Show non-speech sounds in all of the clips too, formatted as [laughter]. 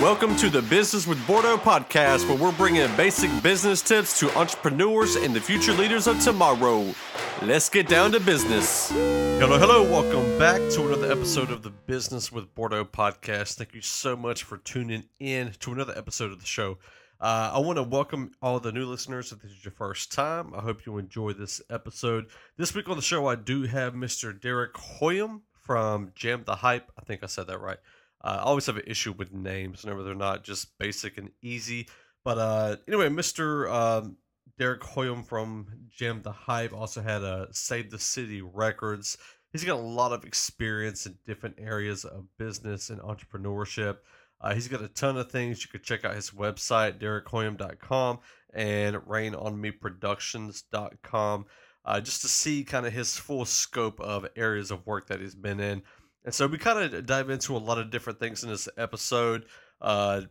Welcome to the Business with Bordeaux podcast, where we're bringing basic business tips to entrepreneurs and the future leaders of tomorrow. Let's get down to business. Hello, hello. Welcome back to another episode of the Business with Bordeaux podcast. Thank you so much for tuning in to another episode of the show. Uh, I want to welcome all the new listeners. If this is your first time, I hope you enjoy this episode. This week on the show, I do have Mr. Derek Hoyam from Jam the Hype. I think I said that right. Uh, I always have an issue with names whenever they're not just basic and easy. But uh, anyway, Mr. Um, Derek Hoyam from Jam the Hype also had a Save the City Records. He's got a lot of experience in different areas of business and entrepreneurship. Uh, he's got a ton of things. You could check out his website, derekhoyam.com and rainonmeproductions.com uh, just to see kind of his full scope of areas of work that he's been in. And so we kind of dive into a lot of different things in this episode. Uh,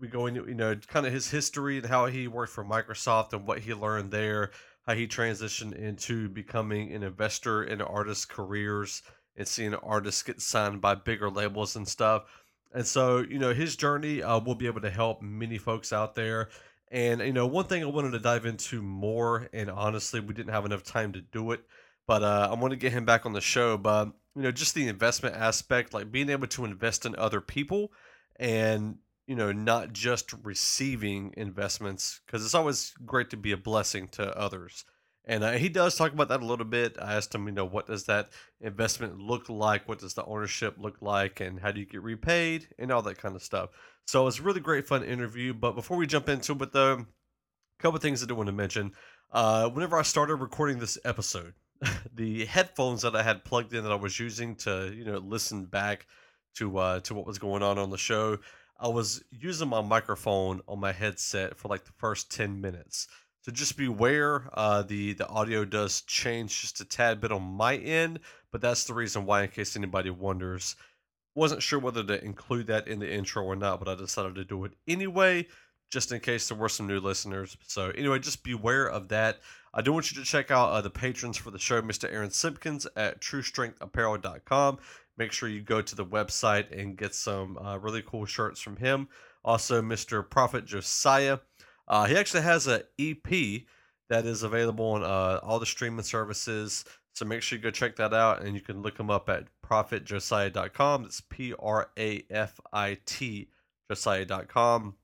we go into, you know, kind of his history and how he worked for Microsoft and what he learned there, how he transitioned into becoming an investor in artists' careers and seeing artists get signed by bigger labels and stuff. And so, you know, his journey uh, will be able to help many folks out there. And, you know, one thing I wanted to dive into more, and honestly, we didn't have enough time to do it, but uh, I want to get him back on the show. But you know, just the investment aspect, like being able to invest in other people, and you know, not just receiving investments, because it's always great to be a blessing to others. And uh, he does talk about that a little bit. I asked him, you know, what does that investment look like? What does the ownership look like? And how do you get repaid? And all that kind of stuff. So it's a really great, fun interview. But before we jump into it, though, a couple things I do want to mention. Uh, whenever I started recording this episode, [laughs] the headphones that I had plugged in that I was using to you know listen back to uh, to what was going on on the show, I was using my microphone on my headset for like the first ten minutes. So just beware, uh, the the audio does change just a tad bit on my end, but that's the reason why, in case anybody wonders. Wasn't sure whether to include that in the intro or not, but I decided to do it anyway, just in case there were some new listeners. So anyway, just beware of that. I do want you to check out uh, the patrons for the show, Mr. Aaron Simpkins at TrueStrengthApparel.com. Make sure you go to the website and get some uh, really cool shirts from him. Also, Mr. Prophet Josiah. Uh, he actually has an EP that is available on uh, all the streaming services. So make sure you go check that out, and you can look him up at prophetjosiah.com. That's P R A F I T Josiah.com.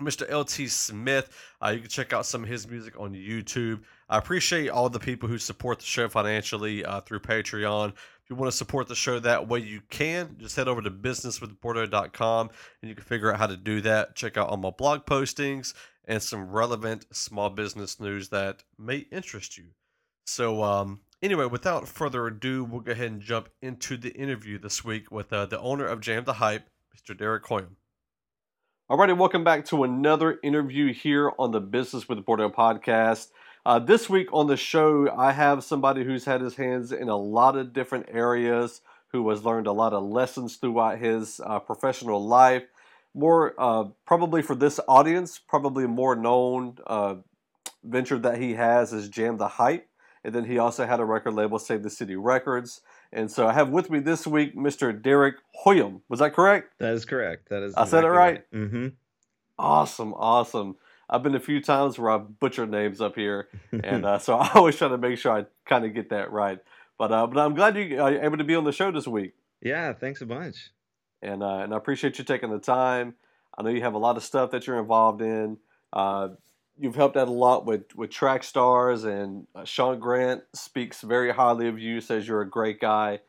Mr. LT Smith, uh, you can check out some of his music on YouTube. I appreciate all the people who support the show financially uh, through Patreon. If you want to support the show that way, you can. Just head over to businesswithbordeaux.com and you can figure out how to do that. Check out all my blog postings and some relevant small business news that may interest you. So, um, anyway, without further ado, we'll go ahead and jump into the interview this week with uh, the owner of Jam the Hype, Mr. Derek Hoyam. Alrighty, welcome back to another interview here on the Business with Bordeaux podcast. Uh, this week on the show, I have somebody who's had his hands in a lot of different areas, who has learned a lot of lessons throughout his uh, professional life. More uh, probably for this audience, probably more known uh, venture that he has is Jam the Hype. And then he also had a record label, Save the City Records. And so I have with me this week Mr. Derek Hoyam. Was that correct? That is correct. That is. I said it right. right. Mm-hmm. Awesome, awesome. I've been a few times where I've butchered names up here, [laughs] and uh, so [laughs] I always try to make sure I kind of get that right. But uh, but I'm glad you are able to be on the show this week. Yeah, thanks a bunch. And uh, and I appreciate you taking the time. I know you have a lot of stuff that you're involved in. You've helped out a lot with with track stars, and uh, Sean Grant speaks very highly of you. Says you're a great guy,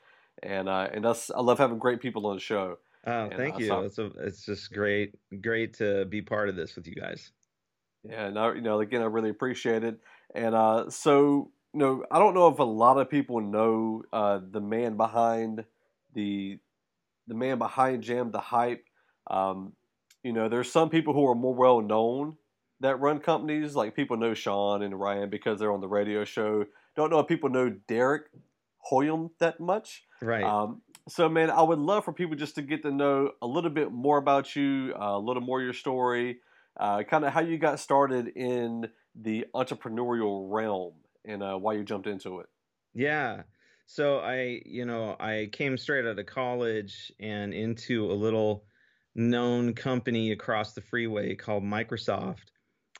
and uh, and that's I love having great people on the show. Oh, and, thank uh, you. it's, a, it's just great, great to be part of this with you guys. Yeah, and I, you know, again, I really appreciate it. And uh, so, you know, I don't know if a lot of people know uh, the man behind the the man behind Jam the Hype. Um, you know, there's some people who are more well known that run companies. Like people know Sean and Ryan because they're on the radio show. Don't know if people know Derek Hoyam that much. Right. Um, so, man, I would love for people just to get to know a little bit more about you, uh, a little more your story, uh, kind of how you got started in the entrepreneurial realm and uh, why you jumped into it. yeah. So I, you know, I came straight out of college and into a little known company across the freeway called Microsoft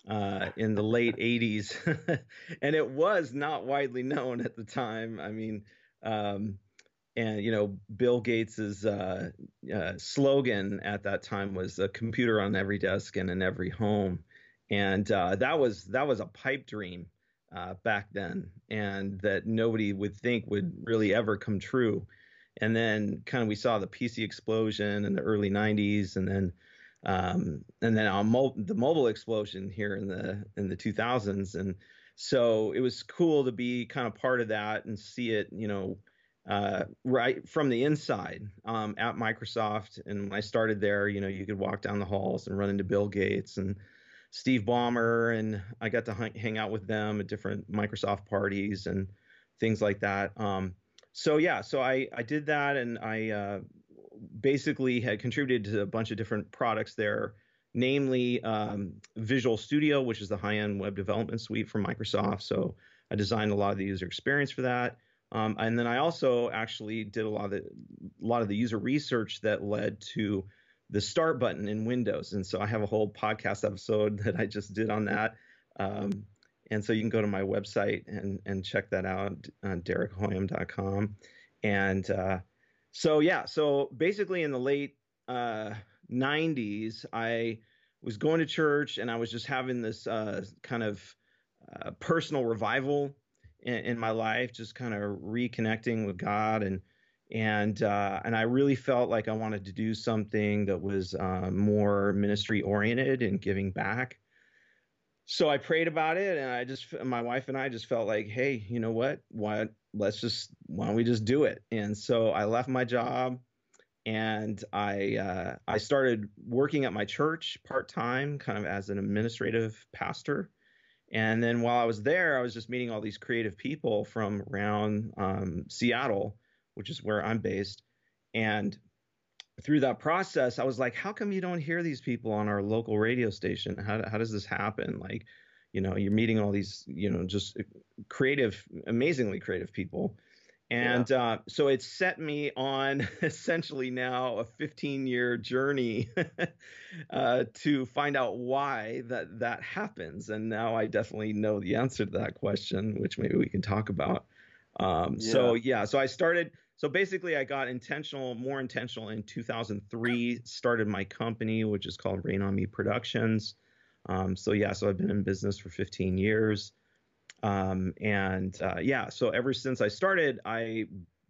uh, in the late 80s. [laughs] and it was not widely known at the time. I mean, um, and you know, Bill Gates's uh, uh, slogan at that time was "a computer on every desk and in every home," and uh, that was that was a pipe dream uh, back then, and that nobody would think would really ever come true. And then, kind of, we saw the PC explosion in the early '90s, and then um, and then on mo- the mobile explosion here in the in the 2000s and so it was cool to be kind of part of that and see it you know uh, right from the inside um, at Microsoft. And when I started there you know you could walk down the halls and run into Bill Gates and Steve Ballmer. And I got to hang out with them at different Microsoft parties and things like that. Um, so yeah so I I did that and I uh, basically had contributed to a bunch of different products there, namely um, Visual Studio, which is the high-end web development suite from Microsoft. So I designed a lot of the user experience for that. Um, and then I also actually did a lot of the a lot of the user research that led to the start button in Windows. And so I have a whole podcast episode [laughs] that I just did on that. Um, and so you can go to my website and, and check that out on derekhoyam.com. And uh, so yeah, so basically in the late uh, 90s, I was going to church and I was just having this uh, kind of uh, personal revival in, in, my life, just kind of reconnecting with God and and uh, and I really felt like I wanted to do something that was uh, more ministry oriented and giving back. So I prayed about it, and I just my wife and I just felt like, hey, you know what? Why let's just why don't we just do it? And so I left my job and I uh, I started working at my church part time, kind of as an administrative pastor. And then while I was there, I was just meeting all these creative people from around um, Seattle, which is where I'm based. And through that process, I was like, how come you don't hear these people on our local radio station? How, how does this happen? Like, you know you're meeting all these you know just creative amazingly creative people and yeah. uh, so it set me on [laughs] essentially now a 15 year journey [laughs] uh, to find out why that that happens and now i definitely know the answer to that question which maybe we can talk about um, yeah. so yeah so i started so basically i got intentional more intentional in 2003 started my company which is called rain on me productions um, so yeah, so I've been in business for 15 years. Um, and uh, yeah, so ever since I started, I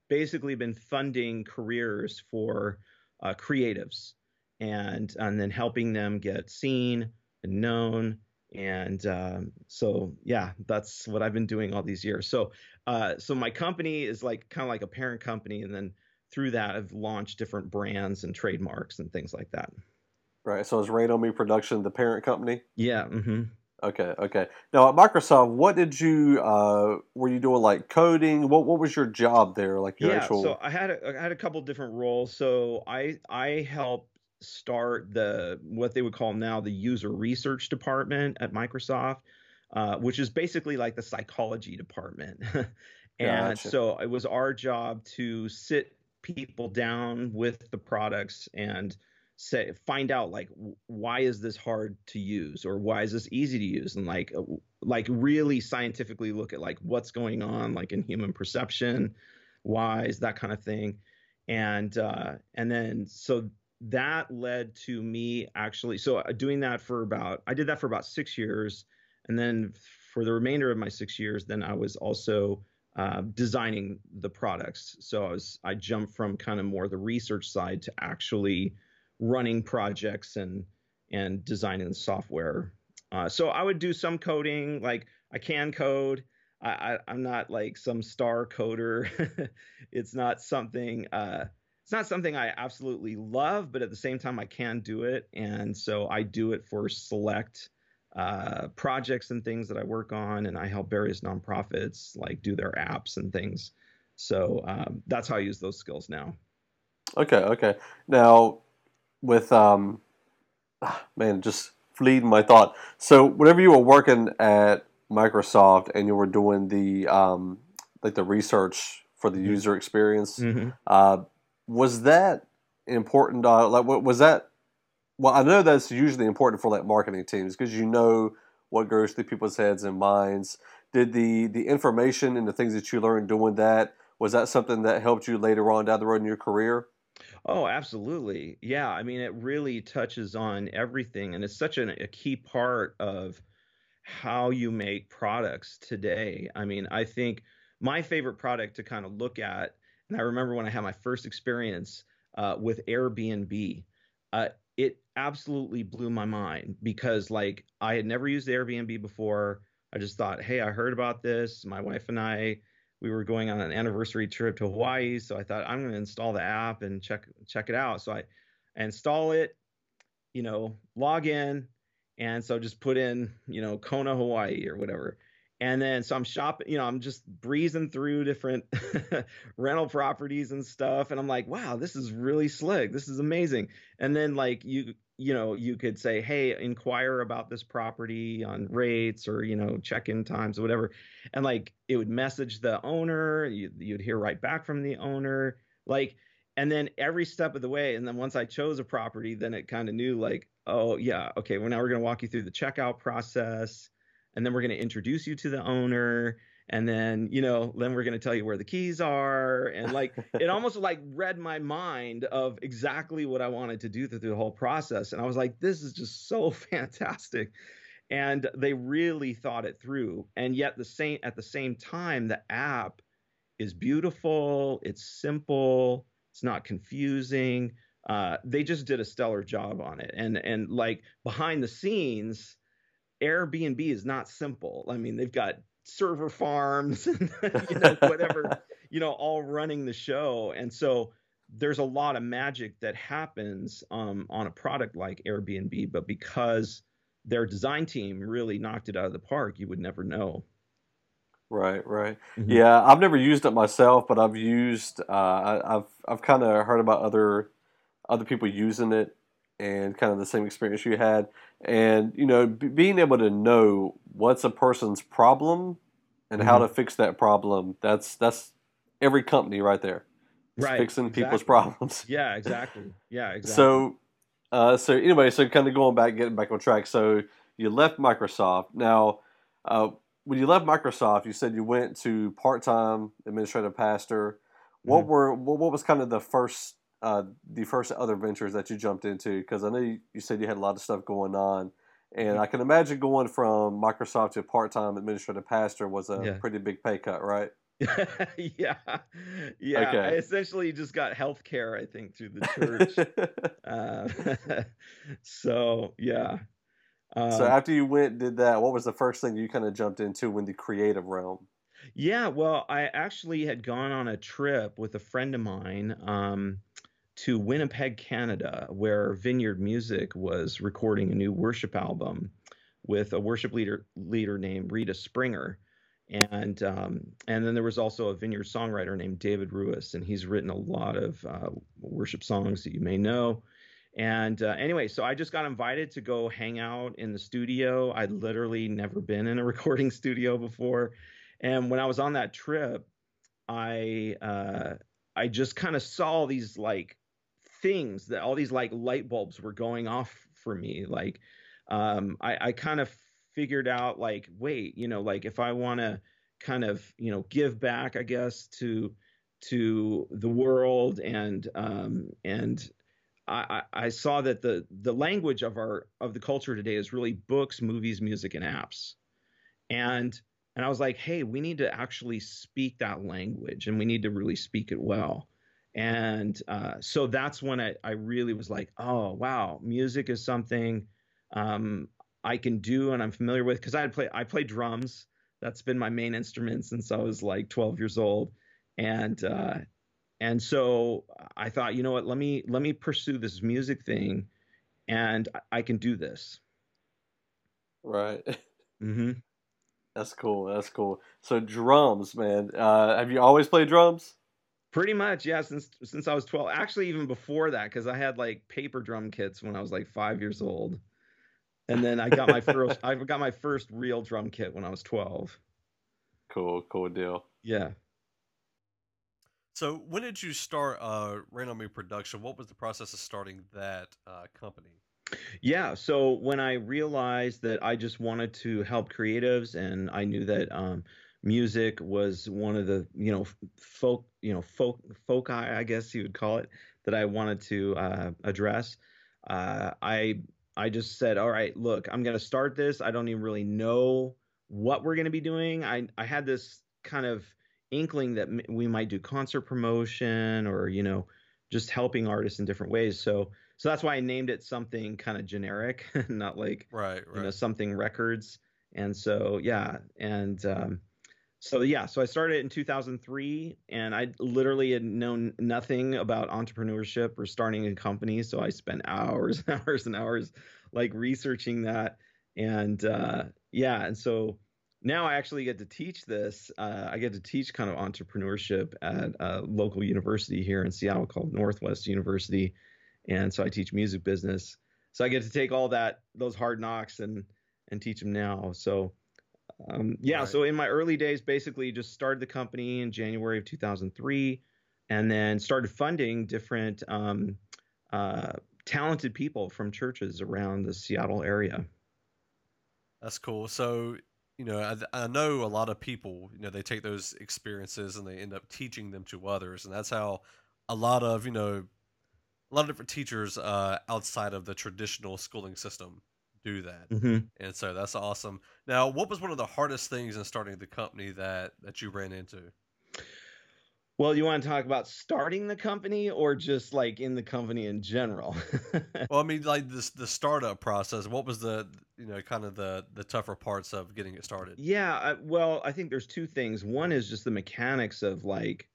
basically been funding careers for uh, creatives and and then helping them get seen and known. And um, so yeah, that's what I've been doing all these years. So uh, so my company is like kind of like a parent company, and then through that I've launched different brands and trademarks and things like that. Right. So is Rain on Me Production the parent company? Yeah. Mm-hmm. Okay. Okay. Now at Microsoft, what did you uh, were you doing like coding? What what was your job there? Like your yeah, actual? So I had a, I had a couple different roles. So I I helped start the what they would call now the user research department at Microsoft, uh, which is basically like the psychology department. [laughs] and gotcha. so it was our job to sit people down with the products and say find out like why is this hard to use or why is this easy to use and like like really scientifically look at like what's going on like in human perception why is that kind of thing and uh and then so that led to me actually so uh, doing that for about I did that for about 6 years and then for the remainder of my 6 years then I was also uh, designing the products so I was I jumped from kind of more the research side to actually running projects and and designing the software. Uh, so I would do some coding, like I can code. I, I am not like some star coder. [laughs] it's not something. Uh, it's not something I absolutely love, but at the same time I can do it, and so I do it for select uh, projects and things that I work on, and I help various nonprofits like do their apps and things. So um, that's how I use those skills now. Okay, okay. Now with um, man, just fleeing my thought. So whenever you were working at Microsoft and you were doing the um, like the research for the mm-hmm. user experience, mm-hmm. uh, was that important? Uh, like, what was that well, I know that's usually important for like marketing teams because you know what goes through people's heads and minds. Did the the information and the things that you learned doing that was that something that helped you later on down the road in your career? Oh, absolutely. Yeah, I mean, it really touches on everything, and it's such an, a key part of how you make products today. I mean, I think my favorite product to kind of look at, and I remember when I had my first experience uh, with Airbnb, uh, absolutely blew my mind because, like, I had never used Airbnb before. I just thought, hey, I heard about this. My wife and I we were going on an anniversary trip to Hawaii, so I thought I'm going to install the app and check check it out. So I install it, you know, log in, and so just put in, you know, Kona, Hawaii or whatever. And then so I'm shopping, you know, I'm just breezing through different [laughs] rental properties and stuff and I'm like, "Wow, this is really slick. This is amazing." And then like you you know, you could say, "Hey, inquire about this property on rates or you know, check-in times or whatever," and like it would message the owner. You, you'd hear right back from the owner, like, and then every step of the way. And then once I chose a property, then it kind of knew like, oh yeah, okay, well now we're gonna walk you through the checkout process, and then we're gonna introduce you to the owner, and then you know then we're going to tell you where the keys are and like it [laughs] almost like read my mind of exactly what i wanted to do through the whole process and i was like this is just so [laughs] fantastic and they really thought it through and yet the same at the same time the app is beautiful it's simple it's not confusing uh, they just did a stellar job on it and and like behind the scenes airbnb is not simple. I mean they've got server farms [laughs] and you know [laughs] whatever you know all running the show. And so there's a lot of magic that happens um, on a product like airbnb but because their design team really knocked it out of the park you would never know. Right right. Mm-hmm. yeah i've never used it myself but i've used uh, I, i've i've kind of heard about other other people using it and kind of the same experience you had. And you know b- being able to know what's a person's problem and mm-hmm. how to fix that problem that's that's every company right there. Right fixing exactly. people's problems. [laughs] Yeah exactly. Yeah [laughs] exactly. so uh, so anyway so kind of going back getting back on track. So you left microsoft. Now uh, when you left microsoft you said you went to part-time administrative pastor. What mm-hmm. were what, what was kind of the first uh, the first other ventures that you jumped into? Because I know you, you, said you had a lot of stuff going on, and mm-hmm. I can imagine going from Microsoft to part time administrative pastor was a yeah. pretty big pay cut, right? [laughs] yeah, yeah. Okay. I essentially just got health care, I think, through the church. [laughs] uh, [laughs] so yeah. Um, so after you went, did that? What was the first thing you kind of jumped into in the creative realm? Yeah, well, I actually had gone on a trip with a friend of mine. Um, to Winnipeg, Canada, where Vineyard Music was recording a new worship album with a worship leader leader named Rita Springer, and um, and then there was also a Vineyard songwriter named David Ruis, and he's written a lot of uh, worship songs that you may know. And uh, anyway, so I just got invited to go hang out in the studio. I'd literally never been in a [laughs] recording studio before, and when I was on that trip, I uh, I just kind of saw these like things that all these like light bulbs were going off for me. Like, um, I, I kind of figured out like, wait, you know, like if I want to kind of, you know, give back, I guess, to to the world and um, and I, I saw that the the language of our of the culture today is really books, movies, music, and apps. And and I was like, hey, we need to actually speak that language and we need to really speak it well. And uh, so that's when I, I really was like, oh, wow, music is something um, I can do and I'm familiar with because I play I play drums. That's been my main instrument since I was like 12 years old, and uh, and so I thought, you know what, let me let me pursue this music thing, and I can do this. Right. [laughs] Mm-hmm. That's cool. That's cool. So drums, man. Uh, have you always played drums? Pretty much, yeah. Since since I was twelve, actually even before that, because I had like paper drum kits when I was like five years old, and then I got my first [laughs] I got my first real drum kit when I was twelve. Cool, cool deal. Yeah. So when did you start uh, Rain on Me production? What was the process of starting that uh, company? Yeah. So when I realized that I just wanted to help creatives, and I knew that um, music was one of the you know folk you know folk folk I guess you would call it that I wanted to uh, address. Uh, I I just said, all right, look, I'm going to start this. I don't even really know what we're going to be doing. I I had this kind of inkling that we might do concert promotion or you know just helping artists in different ways. So so that's why I named it something kind of generic, [laughs] not like right, right. you know something records. And so yeah, and um, so yeah, so I started in 2003, and I literally had known nothing about entrepreneurship or starting a company. So I spent hours [laughs] and hours and hours like researching that, and uh, yeah, and so now I actually get to teach this. Uh, I get to teach kind of entrepreneurship at a local university here in Seattle called Northwest University, and so I teach music business. So I get to take all that those hard knocks and and teach them now. So um, yeah, right. so in my early days, basically just started the company in January of 2003, and then started funding different um, uh, talented people from churches around the Seattle area. That's cool. So you know, I, I know a lot of people. You know, they take those experiences and they end up teaching them to others, and that's how a lot of you know a lot of different teachers uh, outside of the traditional schooling system do that. Mm-hmm. And so that's awesome. Now, what was one of the hardest things in starting the company that that you ran into? Well, you want to talk about starting the company or just like in the company in general? [laughs] well, I mean, like this the startup process. What was the you know kind of the the tougher parts of getting it started? Yeah, I, well, I think there's two things. One is just the mechanics of like,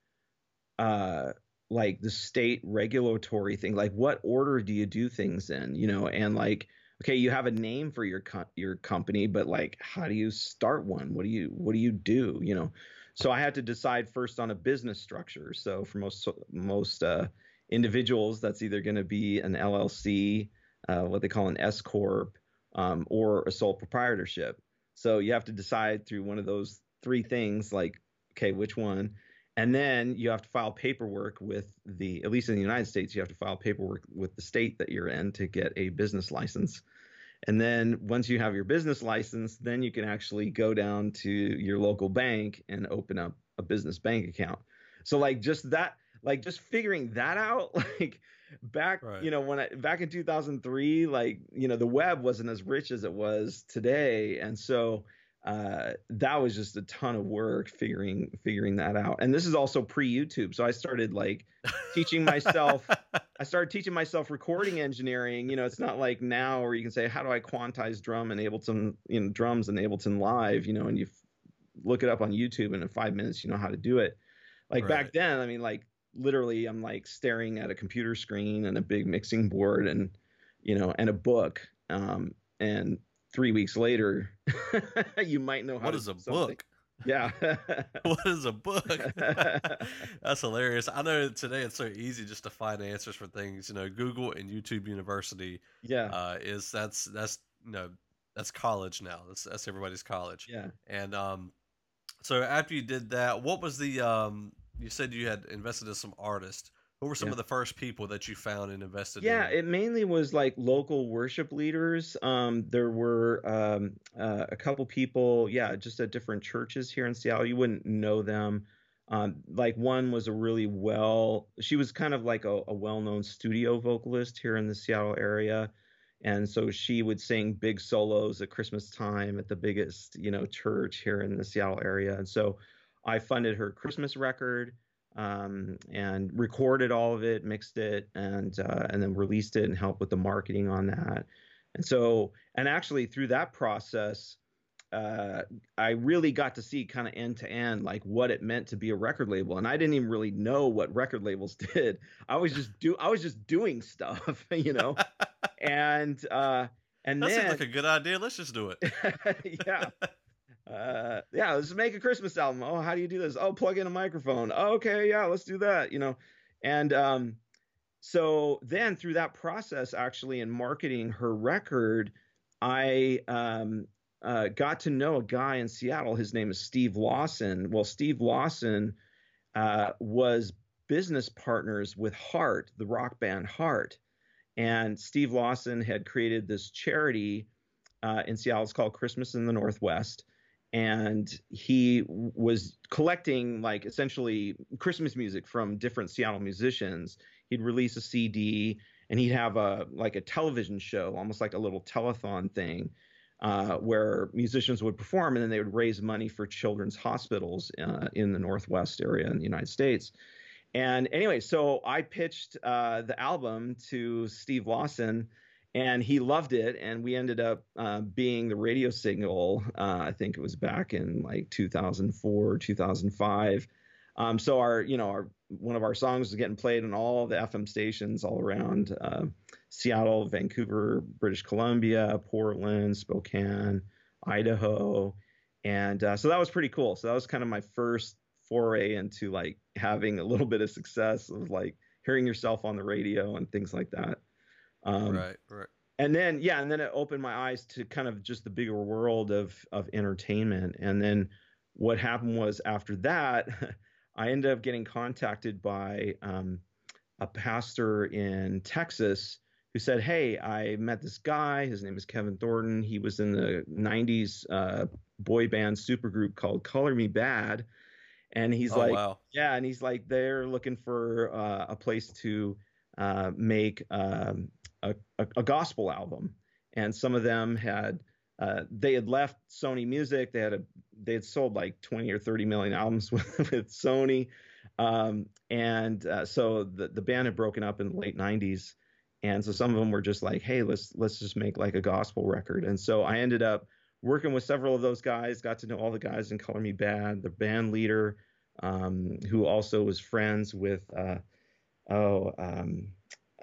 uh, like the state regulatory thing. Like, what order do you do things in? You know, and like okay, you have a name for your co- your company, but like, how do you start one? What do you what do you do? You know, so I had to decide first on a business structure. So for most most uh, individuals, that's either going to be an LLC, uh, what they call an S corp, um, or a sole proprietorship. So you have to decide through one of those three things, like, okay, which one? and then you have to file paperwork with the at least in the united states you have to file paperwork with the state that you're in to get a business license and then once you have your business license then you can actually go down to your local bank and open up a business bank account so like just that like just figuring that out [laughs] like back right. you know when I back in 2003 like you know the web wasn't as rich as it was today and so uh, that was just a ton of work figuring figuring that out. And this is also pre YouTube, so I started like teaching myself. [laughs] I started teaching myself recording engineering. You know, it's not like now where you can say, "How do I quantize drum in Ableton, you know, drums in Ableton Live?" You know, and you look it up on YouTube, and in five minutes you know how to do it. Like right. back then, I mean, like literally, I'm like staring at a computer screen and a big mixing board, and you know, and a book. Um, and three weeks later, [laughs] you might know how. What is a something. book? Yeah. [laughs] what is a book? [laughs] That's hilarious. I know today it's so easy just to find answers for things. You know, Google and YouTube University. Yeah. Uh, is that's that's you know that's college now. That's that's everybody's college. Yeah. And um, so after you did that, what was the um? You said you had invested in some artists. Who were some yeah. of the first people that you found and invested yeah, in? Yeah, it mainly was like local worship leaders. Um, there were um, uh, a couple people, yeah, just at different churches here in Seattle. You wouldn't know them. Um, like one was a really well, she was kind of like a, a well known studio vocalist here in the Seattle area. And so she would sing big solos at Christmas time at the biggest, you know, church here in the Seattle area. And so I funded her Christmas record um, and recorded all of it, mixed it, and uh, and then released it and helped with the marketing on that. And so, and actually through that process, uh, I really got to see kind of end to end like what it meant to be a record label, and I didn't even really know what record labels [laughs] did. I was just do I was just doing stuff, [laughs] you know, [laughs] and uh, and that then, seems like a good idea. Let's just do it. yeah uh, yeah, let's make a Christmas album. Oh, how do you do this? Oh, plug in a microphone. Oh, okay, yeah, let's do that. You know, and um, so then through that process, actually, in marketing her record, I um, uh, got to know a guy in Seattle. His name is Steve Lawson. Well, Steve Lawson uh, was business partners with Heart, the rock band Heart. and Steve Lawson had created this charity uh, in Seattle. It's called Christmas in the Northwest, and he was collecting like essentially Christmas music from different Seattle musicians. He'd release a CD, and he'd have a like a television show, almost like a little telethon thing. Uh, where musicians would perform and then they would raise money for children's hospitals uh, in the Northwest area in the United States. And anyway, so I pitched uh, the album to Steve Lawson, and he loved it. And we ended up uh, being the radio signal. Uh, I think it was back in like 2004, 2005. Um, so our, you know, our one of our songs was getting played on all the FM stations all around uh, Seattle, Vancouver, British Columbia, Portland, Spokane, Idaho, and uh, so that was pretty cool. So that was kind of my first foray into like having a little bit of success of like hearing yourself on the radio and things like that. Um, right, right. And then yeah, and then it opened my eyes to kind of just the bigger world of of entertainment. And then what happened was after that, [laughs] I ended up getting contacted by um, a pastor in Texas who said, "Hey, I met this guy. His name is Kevin Thornton. He was in the '90s uh, boy band supergroup called Color Me Badd." and he's oh, like wow. yeah and he's like they're looking for uh, a place to uh, make um, a, a, a, gospel album. And some of them had uh, they had left sony music. They had a they had sold like 20 or 30 million albums [laughs] with, with sony. Um, and uh, so the, the band had broken up in the late 90s and so some of them were just like hey let's let's just make like a gospel record. And so i ended up working with several of those guys, got to know all the guys in Color Me Badd, the band leader, um, who also was friends with, uh, oh, um,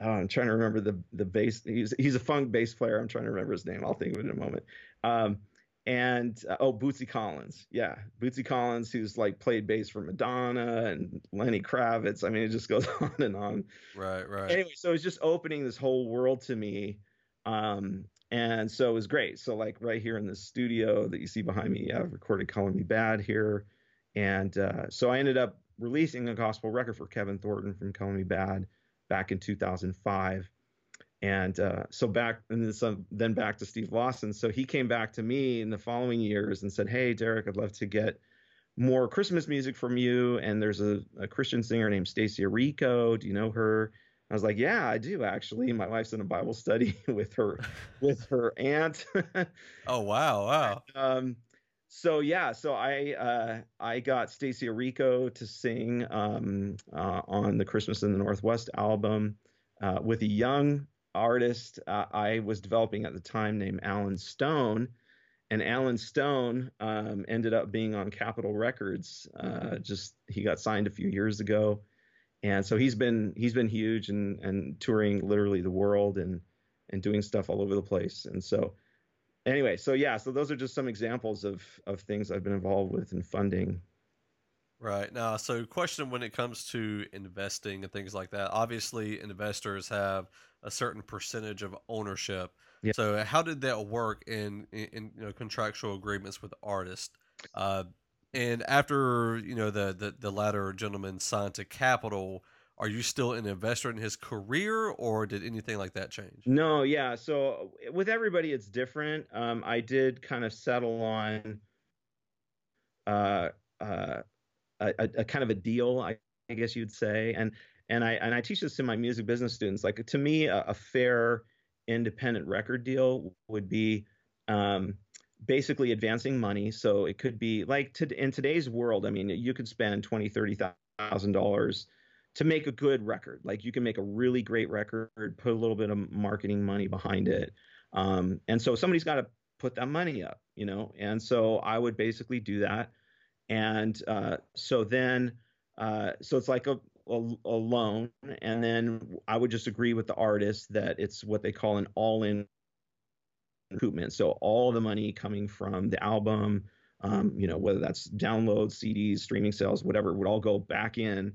oh, I'm trying to remember the the bass. He's he's a funk bass player. I'm trying to remember his name. I'll think of it in a moment. Um, and uh, oh, Bootsy Collins, yeah, Bootsy Collins, who's like played bass for Madonna and Lenny Kravitz. I mean, it just goes [laughs] on and on. Right, right. Anyway, so it's just opening this whole world to me. Um, and so it was great. So like right here in the studio that you see behind me, I've recorded "Color Me Badd" here, and uh, so I ended up releasing a gospel record for Kevin Thornton from "Color Me Badd" back in 2005. And uh, so back, and then, some, then back to Steve Lawson. So he came back to me in the following years and said, "Hey, Derek, I'd love to get more Christmas music from you. And there's a, a Christian singer named Stacie Orrico. Do you know her?" I was like, yeah, I do actually. My wife's in a Bible study [laughs] with her with her aunt. oh wow, wow. [laughs] Um, so yeah, so I uh, I got Stacie Orrico to sing um, uh, on the Christmas in the Northwest album uh, with a young artist uh, I was developing at the time named Allen Stone, and Allen Stone um, ended up being on Capitol Records. Uh, just he got signed a few years ago. And so he's been he's been huge and and touring literally the world and and doing stuff all over the place. And so anyway so yeah so those are just some examples of of things i've been involved with in funding. Right. Now so question when it comes to investing and things like that obviously investors have a certain percentage of ownership. Yeah. so how did that work in, in, you know contractual agreements with artists? Uh, and after you know the the, the latter gentleman signed to Capitol, are you still an investor in his career, or did anything like that change? No, yeah. So with everybody, it's different. Um, I did kind of settle on uh, uh, a, a, kind of a deal, I, I, guess you'd say, and and I and I teach this to my music business students. Like to me, a, a fair independent record deal would be. Um, basically advancing money. So it could be like to, in today's world, I mean, you could spend twenty, thirty thousand dollars to make a good record. Like you can make a really great record, put a little bit of marketing money behind it, um, and so somebody's got to put that money up, you know. And so I would basically do that, and uh, so then, uh, so it's like a, a, a loan, and then I would just agree with the artist that it's what they call an all-in recoupment. So all the money coming from the album, um, you know, whether that's downloads, CDs, streaming sales, whatever, would all go back in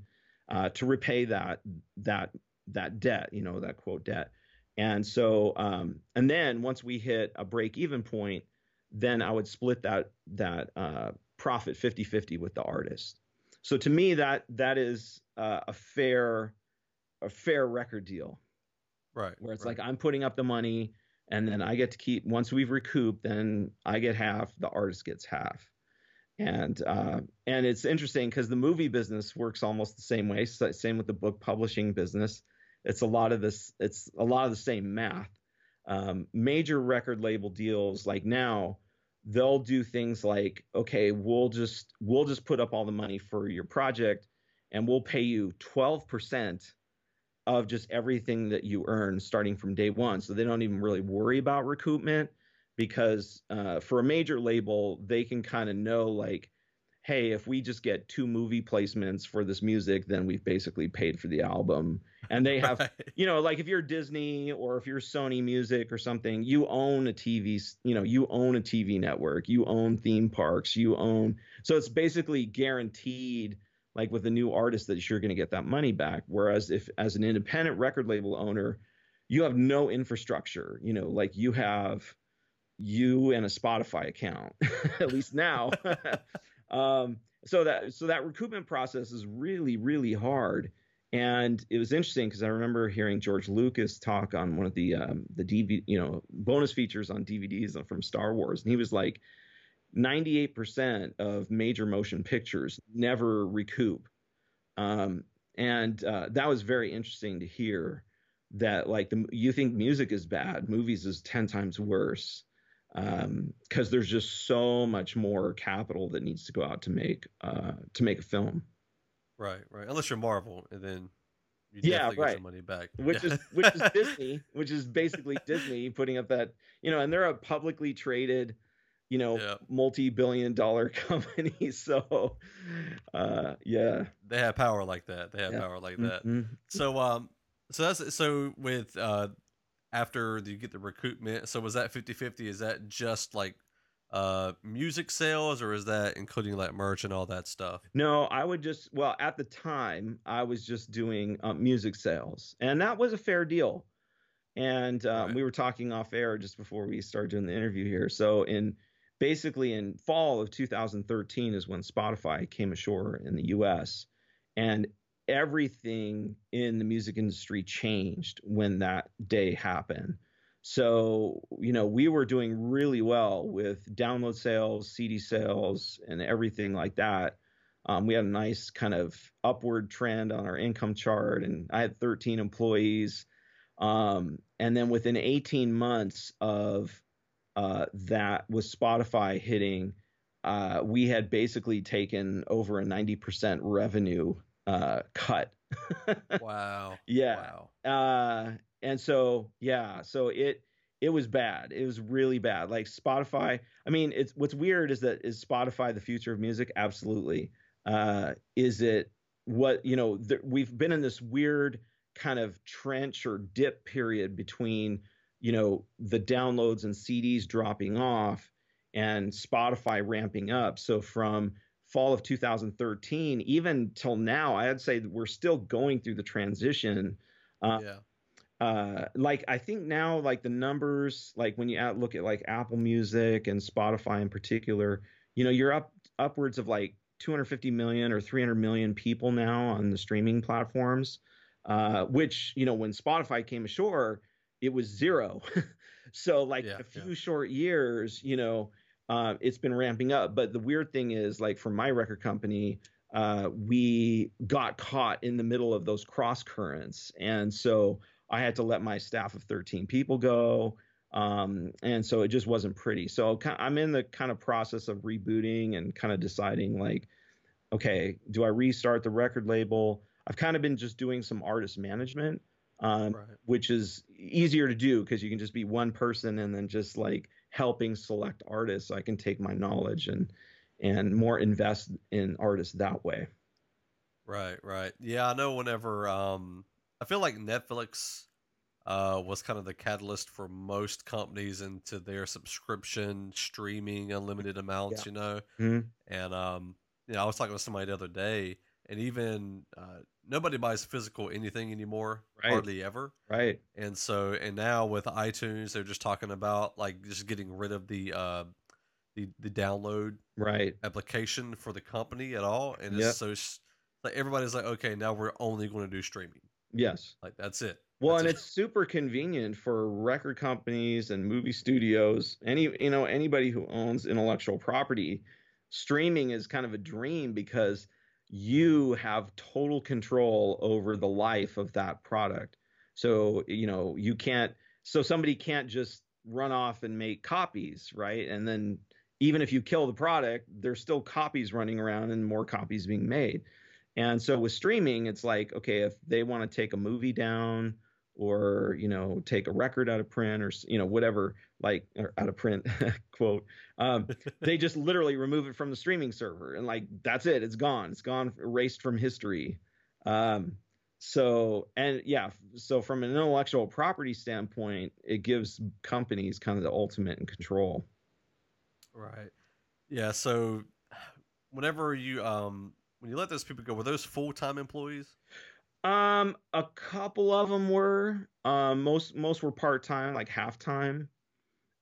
uh, to repay that that that debt, you know, that quote debt. And so, um, and then once we hit a break even point, then I would split that that uh, profit 50-50 with the artist. So to me, that that is uh, a fair a fair record deal. Right. where it's right. like I'm putting up the money and then I get to keep once we've recouped, then I get half, the artist gets half. And uh, and it's interesting because the movie business works almost the same way. So, same with the book publishing business. It's a lot of this. It's a lot of the same math. Um, major record label deals like now, they'll do things like, okay, we'll just we'll just put up all the money for your project, and we'll pay you twelve percent of just everything that you earn starting from day one. So they don't even really worry about recoupment because uh, for a major label, they can kind of know like, hey, if we just get two movie placements for this music, then we've basically paid for the album. And they have, [laughs] Right. you know, like if you're Disney or if you're Sony Music or something, you own a TV, you know, you own a TV network, you own theme parks, you own. So it's basically guaranteed like with a new artist that you're going to get that money back whereas if as an independent record label owner you have no infrastructure you know like you have you and a spotify account [laughs] at least now. [laughs] Um, so that so that recoupment process is really really hard. And it was interesting because i remember hearing george lucas talk on one of the um, the dvd you know bonus features on dvds from star wars. And he was like 98% of major motion pictures never recoup. Um, and uh, that was very interesting to hear that like the, you think music is bad, movies is 10 times worse because um, there's just so much more capital that needs to go out to make uh, to make a film. Right, right. Unless you're Marvel, and then you Yeah, definitely get right. your money back. which is [laughs] which is Disney, which is basically Disney putting up that you know, and they're a publicly traded, you know, Yeah. multi-billion dollar [laughs] company. So, uh, yeah, they have power like that. They have Yeah. power like that. Mhm. So um so that's so with uh after you get the recoupment, so was that 50-50? Is that just like uh music sales or is that including like merch and all that stuff? No, I would just well at the time I was just doing um, music sales, and that was a fair deal. And um, Right. we were talking off air just before we started doing the interview here. So in basically in fall of 2013 is when Spotify came ashore in the U.S. and everything in the music industry changed when that day happened. So, you know, we were doing really well with download sales, CD sales, and everything like that. Um, we had a nice kind of upward trend on our income chart, and I had 13 employees. Um, and then within 18 months of uh, that, with Spotify hitting, uh, we had basically taken over a 90% revenue uh, cut. [laughs] Wow. Yeah Wow. uh and so yeah so it it was bad it was really bad like spotify i mean it's what's weird is that is spotify the future of music absolutely uh is it what you know th- we've been in this weird kind of trench or dip period between you know the downloads and cds dropping off and spotify ramping up so from fall of 2013 even till now i'd say we're still going through the transition uh, yeah. uh like i think now like the numbers like when you out- look at like apple music and spotify in particular you know you're up upwards of like 250 million or 300 million people now on the streaming platforms uh which you know when spotify came ashore it was zero [laughs] so like Yeah, a few yeah. short years you know uh, it's been ramping up but the weird thing is like for my record company uh, we got caught in the middle of those cross currents and so I had to let my staff of 13 people go. Um, and so it just wasn't pretty. So I'm in the kind of process of rebooting and kind of deciding like, okay, do I restart the record label? I've kind of been just doing some artist management, um, Right. which is easier to do because you can just be one person and then just like helping select artists. I can take my knowledge and and more invest in artists that way. Right, right. Yeah, I know whenever um I feel like Netflix uh was kind of the catalyst for most companies into their subscription streaming unlimited amounts, you know. Mhm. And um you know, I was talking with somebody the other day and even uh nobody buys physical anything anymore, Right. hardly ever. Right. And so and now with iTunes they're just talking about like just getting rid of the uh the the download Right. application for the company at all and Yep. it's so like everybody's like okay now we're only going to do streaming Yes. like that's it well, and it's super convenient for record companies and movie studios. Any you know anybody who owns intellectual property, streaming is kind of a dream because you have total control over the life of that product. So you know you can't. So somebody can't just run off and make copies, right? And then even if you kill the product, there's still copies running around and more copies being made. And so with streaming, it's like okay, if they want to take a movie down or you know take a record out of print or you know whatever like out of print [laughs] quote um, [laughs] they just literally remove it from the streaming server and like that's it it's gone it's gone erased from history. Um, so and yeah so from an intellectual property standpoint it gives companies kind of the ultimate in control. Right. Yeah so whenever you um when you let those people go were those full-time employees um, a couple of them were. Um, most most were part time, like half time.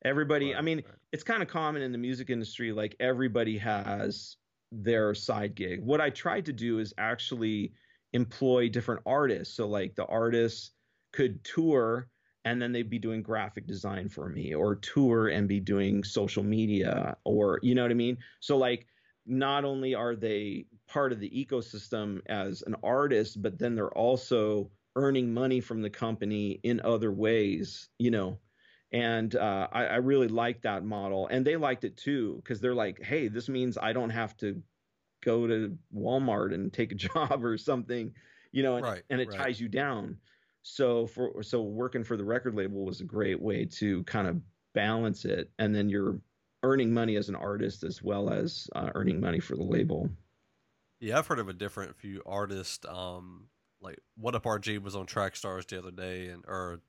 Everybody, right, I mean, right. it's kind of common in the music industry. Like everybody has their side gig. What I tried to do is actually employ different artists. So like the artists could tour and then they'd be doing graphic design for me or tour and be doing social media or you know what I mean? So like not only are they part of the ecosystem as an artist, but then they're also earning money from the company in other ways, you know. And uh, I, I really liked that model, and they liked it too because they're like, "Hey, this means I don't have to go to Walmart and take a [laughs] job or something, you know, and, right, and it right. ties you down." So for so working for the record label was a great way to kind of balance it, and then you're earning money as an artist as well as uh, earning money for the label. Yeah, I've heard of a different few artists. Um, like What Up RG was on Track Stars the other day and or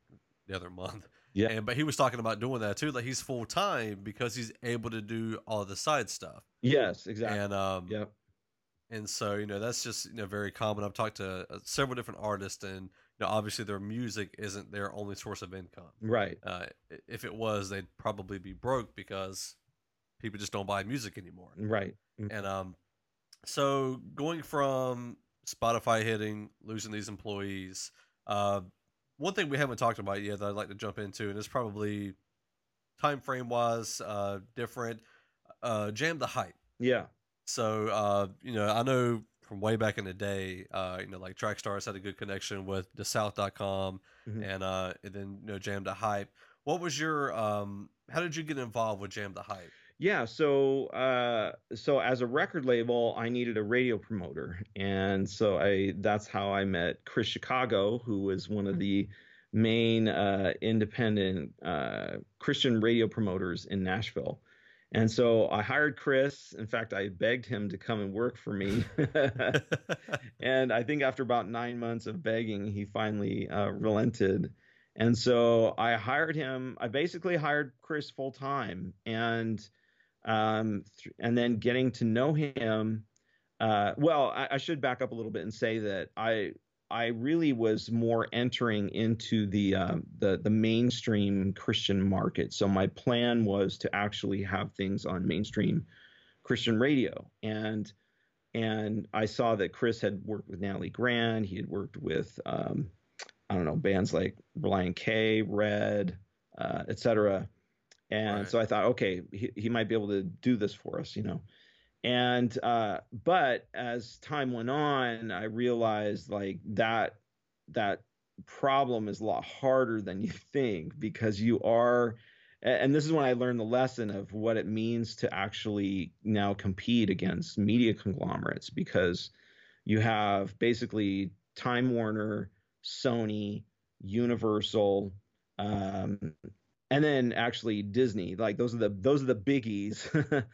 the other month. Yeah, and but he was talking about doing that too. Like he's full time because he's able to do all the side stuff. Yes, exactly. And um, yeah. And so you know that's just you know very common. I've talked to uh, several different artists, and you know obviously their music isn't their only source of income. Right. Uh, if it was, they'd probably be broke because people just don't buy music anymore. Right. Mm-hmm. And um, so going from Spotify hitting, losing these employees, uh, one thing we haven't talked about yet that I'd like to jump into, and it's probably time frame wise uh, different. Uh, Jam the hype. Yeah. So uh, you know, I know from way back in the day, uh, you know, like Trackstars had a good connection with dasouth.com mm-hmm. and uh, and then you know, Jam the hype. What was your um, how did you get involved with Jam the hype? Yeah, so uh, so as a record label, I needed a radio promoter, and so I that's how I met Chris Chicago, who was one of the main uh, independent uh, Christian radio promoters in Nashville. And so I hired Chris. In fact, I begged him to come and work for me. [laughs] [laughs] and I think after about nine months of begging, he finally uh, relented. And so I hired him. I basically hired Chris full time. And um, th- and then getting to know him. Uh, well, I, I, should back up a little bit and say that I I really was more entering into the uh, the the mainstream Christian market. So my plan was to actually have things on mainstream Christian radio, and and I saw that Chris had worked with Natalie Grant. He had worked with um, I don't know bands like Relient K, Red, uh, etc. And right. so I thought, okay, he, he might be able to do this for us, you know. And uh, but as time went on, I realized like that that problem is a lot harder than you think because you are and this is when I learned the lesson of what it means to actually now compete against media conglomerates because you have basically Time Warner, Sony, Universal, um, and then actually Disney. Like those are the those are the biggies, [laughs]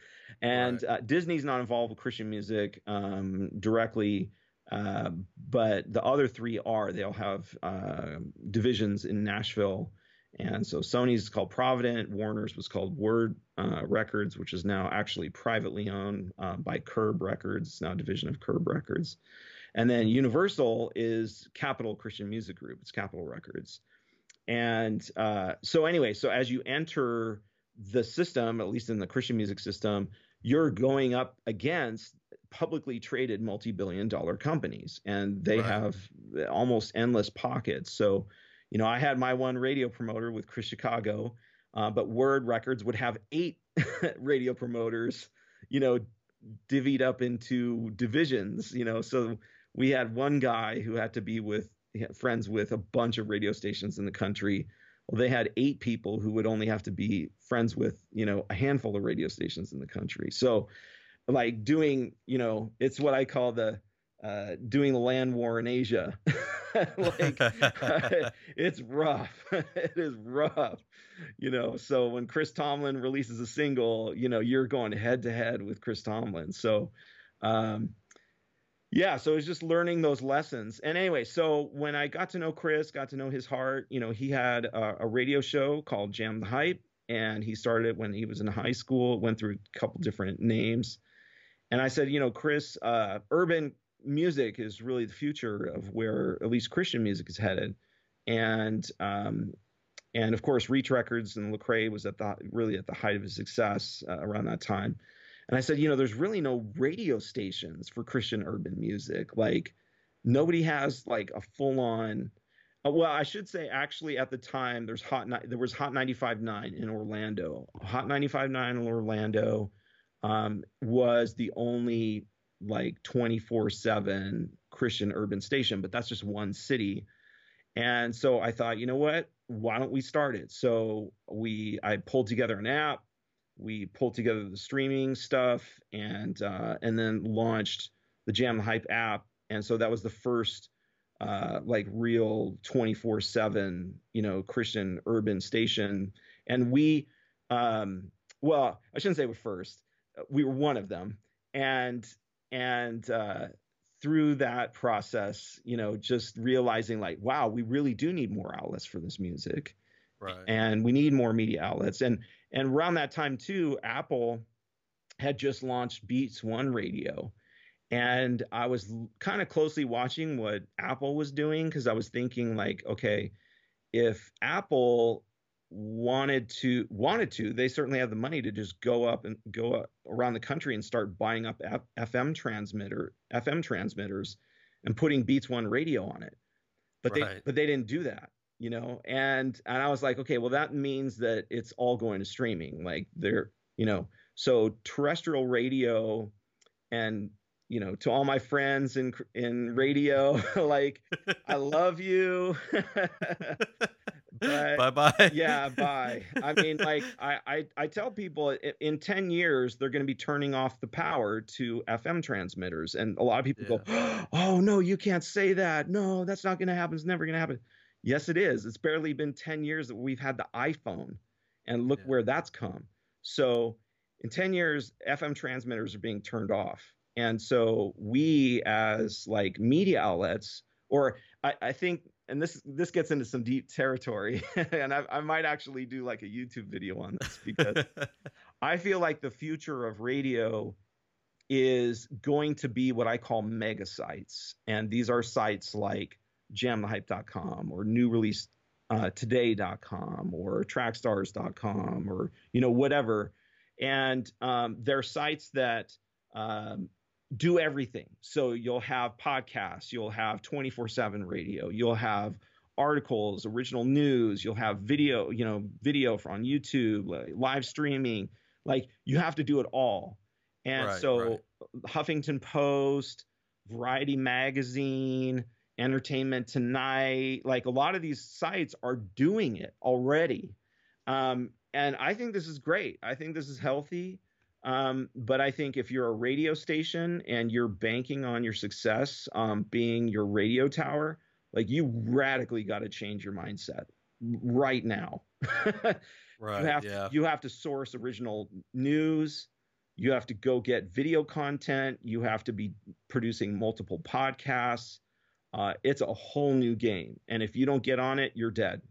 and right. uh, Disney's not involved with Christian music um, directly, uh, but the other three are. They'll have uh, divisions in Nashville, and so Sony's called Provident, Warner's was called Word uh, Records, which is now actually privately owned uh, by Curb Records. It's now a division of Curb Records, and then Universal is Capitol Christian Music Group. It's Capitol Records. And uh, so, anyway, so as you enter the system, at least in the Christian music system, you're going up against publicly traded multi billion dollar companies, and they right. have almost endless pockets. So, You know, I had my one radio promoter with Chris Chicago, uh, but Word Records would have eight [laughs] radio promoters, you know, divvied up into divisions, you know. So we had one guy who had to be with friends with a bunch of radio stations in the country. Well, they had eight people who would only have to be friends with, you know, a handful of radio stations in the country. So, like doing, you know, it's what I call the uh, doing the land war in Asia. [laughs] like [laughs] it's rough. [laughs] it is rough. You know, so when Chris Tomlin releases a single, you know, you're going head to head with Chris Tomlin. So um yeah, so it was just learning those lessons. And anyway, so when I got to know Chris, got to know his heart, you know, he had a, a radio show called Jam the Hype, and he started it when he was in high school, went through a couple different names. And I said, you know, Chris, uh, urban music is really the future of where at least Christian music is headed. And um, and of course, Reach Records and Lecrae was at the really at the height of his success uh, around that time. And I said, you know, there's really no radio stations for Christian urban music. Like nobody has like a full on. Uh, well, I should say actually at the time there's hot there was Hot 95.9 in Orlando. Hot 95.9 in Orlando um, was the only like 24 7 Christian urban station, but that's just one city. And so I thought, you know what? Why don't we start it? So we, I pulled together an app. We pulled together the streaming stuff and, uh, and then launched the Jam the Hype app. And so that was the first, uh, like real 24 seven, you know, Christian urban station. And we, um, well, I shouldn't say we're first. We were one of them. And and uh, through that process, you know, just realizing like, wow, we really do need more outlets for this music, right? And we need more media outlets. And and around that time too, Apple had just launched Beats One Radio, and I was kind of closely watching what Apple was doing because I was thinking like, okay, if Apple wanted to wanted to they certainly have the money to just go up and go up around the country and start buying up F- fm transmitter fm transmitters and putting beats one radio on it. But right. they but they didn't do that you know and and i was like okay well that means that it's all going to streaming like they're you know so terrestrial radio and you know to all my friends in in radio [laughs] like i love you [laughs] bye bye. yeah, bye. I mean, [laughs] like I, I, I tell people in ten years they're going to be turning off the power to FM transmitters, and a lot of people yeah. go, "Oh no, you can't say that. No, that's not going to happen. It's never going to happen." Yes, it is. It's barely been ten years that we've had the iPhone, and look yeah. where that's come. So in ten years, FM transmitters are being turned off, and so we as like media outlets, or I, I think and this this gets into some deep territory [laughs] and I, I, might actually do like a youtube video on this because [laughs] i feel like the future of radio is going to be what i call mega sites and these are sites like jamthehype.com or new release uh, today.com or trackstars.com or you know whatever and um, they're sites that um, do everything. So you'll have podcasts, you'll have 24 7 radio, you'll have articles, original news, you'll have video, you know, video on YouTube, live streaming. Like you have to do it all. And right, so right. Huffington Post, Variety Magazine, Entertainment Tonight, like a lot of these sites are doing it already. Um, and I think this is great. I think this is healthy. Um, but I think if you're a radio station and you're banking on your success um, being your radio tower, like you radically got to change your mindset right now. [laughs] right. You have, yeah. to, you have to source original news. You have to go get video content. You have to be producing multiple podcasts. Uh, it's a whole new game. And if you don't get on it, you're dead.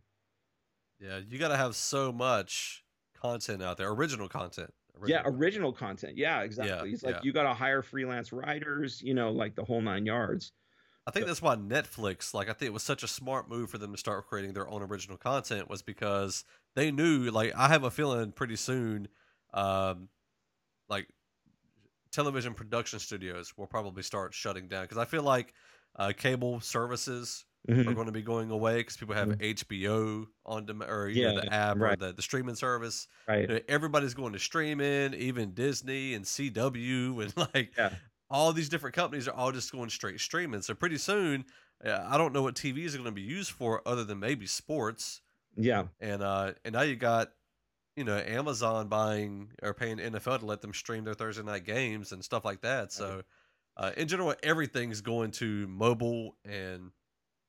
Yeah, you got to have so much content out there, original content. Original yeah, original content. Yeah, exactly. Yeah, it's like yeah. you got to hire freelance writers, you know, like the whole nine yards. I think that's why Netflix, like, I think it was such a smart move for them to start creating their own original content was because they knew, like, I have a feeling pretty soon, um, like, television production studios will probably start shutting down because I feel like uh, cable services mm-hmm. are going to be going away because people have mm-hmm. HBO on dem- or yeah, know, the app right. or the, the streaming service. Right. You know, everybody's going to streaming, even Disney and CW and [laughs] like yeah. all these different companies are all just going straight streaming. So pretty soon, uh, I don't know what TVs are going to be used for other than maybe sports. Yeah. And uh, and now you got you know Amazon buying or paying NFL to let them stream their Thursday night games and stuff like that. So uh, in general, everything's going to mobile and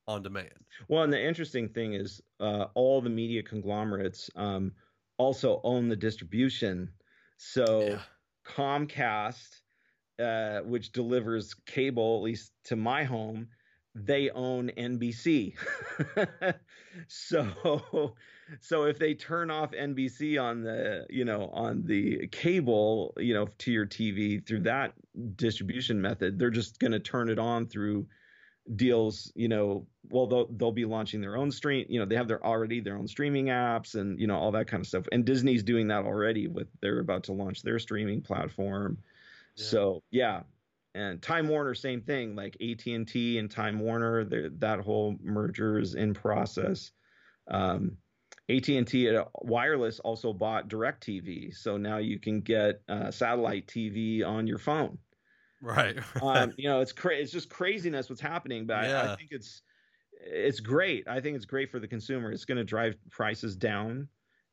on demand. Well, and the interesting thing is, uh, all the media conglomerates um, also own the distribution. So yeah. Comcast, uh, which delivers cable, at least to my home, they own NBC. [laughs] so so if they turn off NBC on the, you know, on the cable, you know, to your TV through that distribution method, they're just going to turn it on through deals, you know, well they'll they'll be launching their own stream, you know, they have their already their own streaming apps and you know all that kind of stuff. And Disney's doing that already with they're about to launch their streaming platform. Yeah. So, yeah, and Time Warner, same thing. Like AT and T and Time Warner, that whole merger is in process. Um, AT and T uh, Wireless also bought Directv, so now you can get uh, satellite TV on your phone. Right. [laughs] um, you know, it's cra- it's just craziness what's happening, but yeah. I, I think it's it's great. I think it's great for the consumer. It's going to drive prices down,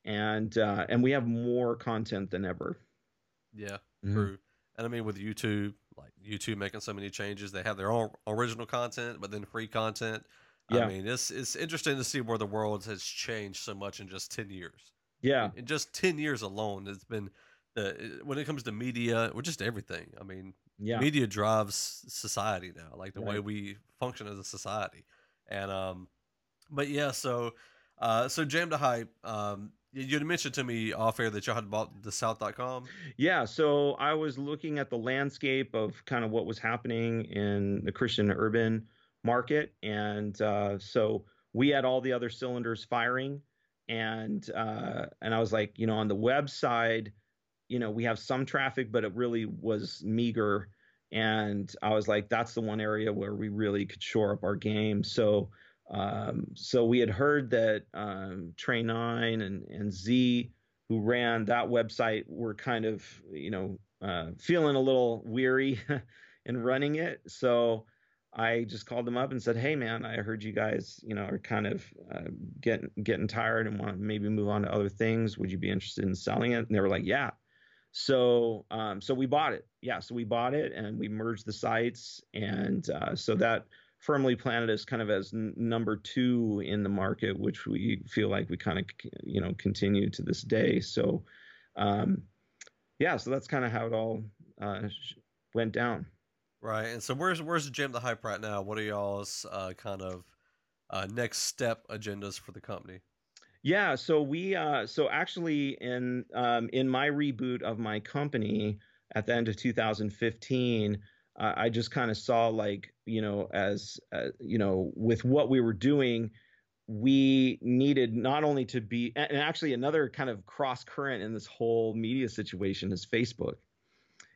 and uh, and we have more content than ever. Yeah, mm-hmm. true. And I mean, with YouTube, like YouTube making so many changes. They have their own original content, but then free content. Yeah. I mean, it's it's interesting to see where the world has changed so much in just ten years. Yeah, in just ten years alone, it's been the when it comes to media or just everything. I mean, yeah, media drives society now, like the right. way we function as a society. And um, but yeah, so uh, so Jam to Hype, um, you mentioned to me off air that y'all had bought dasouth.com. Yeah. So I was looking at the landscape of kind of what was happening in the Christian urban market. And uh, so we had all the other cylinders firing. And uh, and I was like, you know, on the website, you know, we have some traffic, but it really was meager. And I was like, that's the one area where we really could shore up our game. So um, so we had heard that um, Tre9 and, and Z, who ran that website, were kind of, you know, uh, feeling a little weary [laughs] in running it. So I just called them up and said, "Hey, man, I heard you guys, you know, are kind of uh, getting getting tired and want to maybe move on to other things. Would you be interested in selling it?" And they were like, "Yeah." So, um, so we bought it. Yeah, so we bought it and we merged the sites, and uh, so that firmly planted us kind of as n- number two in the market, which we feel like we kind of you know continue to this day. So um, yeah, so that's kind of how it all uh, went down. Right, and so where's where's the Jam the Hype right now? What are y'all's uh, kind of uh, next step agendas for the company? Yeah, so we uh, so actually in um, in my reboot of my company at the end of 2015 uh, I just kind of saw like you know as uh, you know with what we were doing, we needed not only to be and actually another kind of cross current in this whole media situation is Facebook.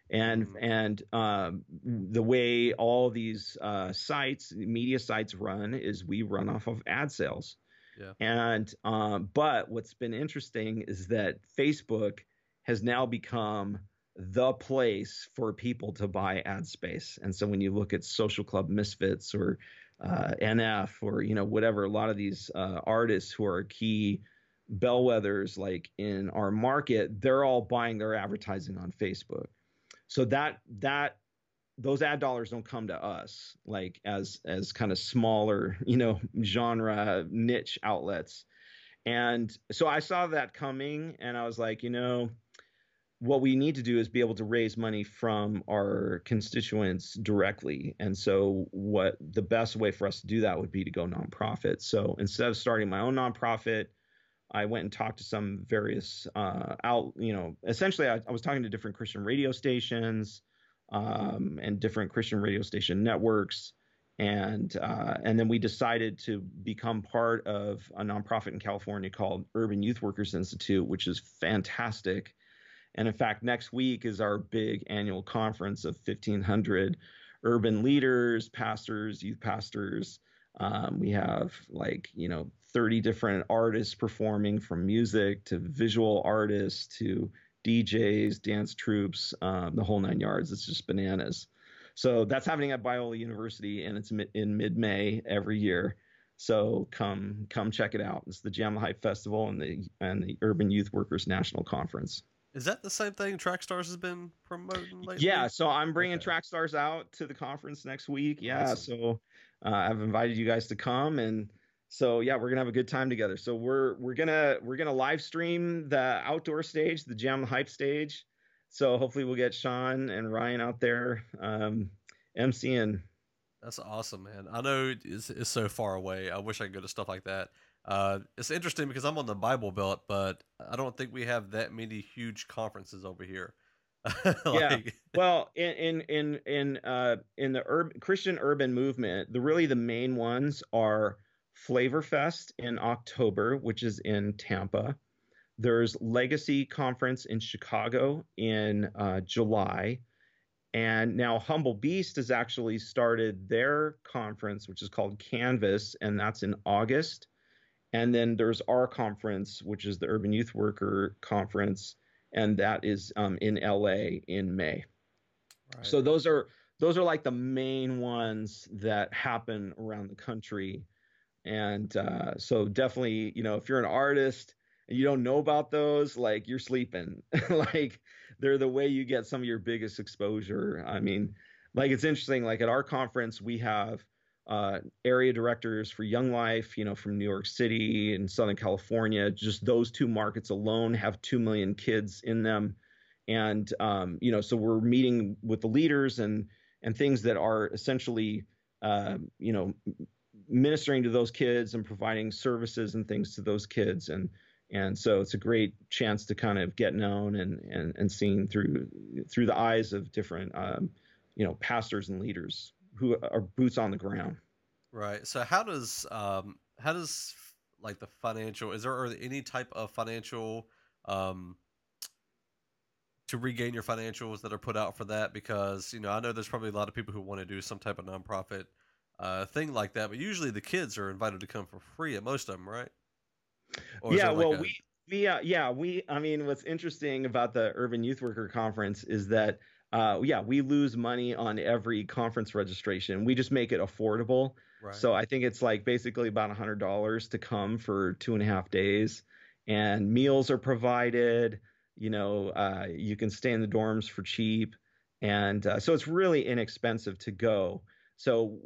And mm-hmm. and um, the way all these uh, sites, media sites run is we run off of ad sales. Yeah. And um, but what's been interesting is that Facebook has now become the place for people to buy ad space. And so when you look at Social Club Misfits or uh, NF or you know whatever, a lot of these uh, artists who are key bellwethers like in our market, they're all buying their advertising on Facebook. So that that those ad dollars don't come to us like as as kind of smaller [laughs] you know genre niche outlets. And so I saw that coming, and I was like, you know what we need to do is be able to raise money from our constituents directly. And so, what the best way for us to do that would be to go nonprofit. So, instead of starting my own nonprofit, I went and talked to some various uh, out, you know, essentially, I, I, was talking to different Christian radio stations um, and different Christian radio station networks. And uh, and then we decided to become part of a nonprofit in California called Urban Youth Workers Institute, which is fantastic and in fact, next week is our big annual conference of 1,500 urban leaders, pastors, youth pastors, Um, we have like you know 30 different artists performing from music to visual artists to DJs, dance troupes, um, the whole nine yards. It's just bananas. So that's happening at Biola University, and it's in mid-May every year. So come come check it out. It's the Jam the Hype Festival and the and the Urban Youth Workers National Conference. Is that the same thing Trackstars has been promoting lately? Yeah, so I'm bringing okay. Trackstars out to the conference next week. Yeah, awesome. so uh, I've invited you guys to come and so yeah, we're gonna have a good time together. So we're we're gonna we're gonna live stream the outdoor stage, the Jam Hype stage. So hopefully we'll get Sean and Ryan out there um, MCing. That's awesome, man. I know it's, it's so far away. I wish I could go to stuff like that. Uh, it's interesting because I'm on the Bible Belt, but I don't think we have that many huge conferences over here. [laughs] like, yeah. Well, in in in in uh, in the urban Christian urban movement, the really the main ones are Flavor Fest in October, which is in Tampa. There's Legacy Conference in Chicago in uh, July. And now Humble Beast has actually started their conference, which is called Canvas, and that's in August. And then there's our conference, which is the Urban Youth Worker Conference, and that is um, in LA in May. Right. So those are those are like the main ones that happen around the country and uh, so definitely, you know, if you're an artist and you don't know about those, like you're sleeping. [laughs] like they're the way you get some of your biggest exposure. I mean, like it's interesting. Like at our conference, we have uh, area directors for Young Life, you know, from New York City and Southern California. Just those two markets alone have two million kids in them, and um, you know, so we're meeting with the leaders and and things that are essentially, uh, you know, ministering to those kids and providing services and things to those kids. And and so it's a great chance to kind of get known and and, and seen through through the eyes of different um, you know pastors and leaders who are boots on the ground right so how does um how does like the financial is there any type of financial um to regain your financials that are put out for that because you know i know there's probably a lot of people who want to do some type of nonprofit uh, thing like that. But usually the kids are invited to come for free at most of them, right? yeah, like well, a... we we uh, yeah we I mean, what's interesting about the Urban Youth Worker Conference is that uh, yeah we lose money on every conference registration. We just make it affordable. Right. So I think it's like basically about a hundred dollars to come for two and a half days, and meals are provided. You know, uh, you can stay in the dorms for cheap, and uh, so it's really inexpensive to go. So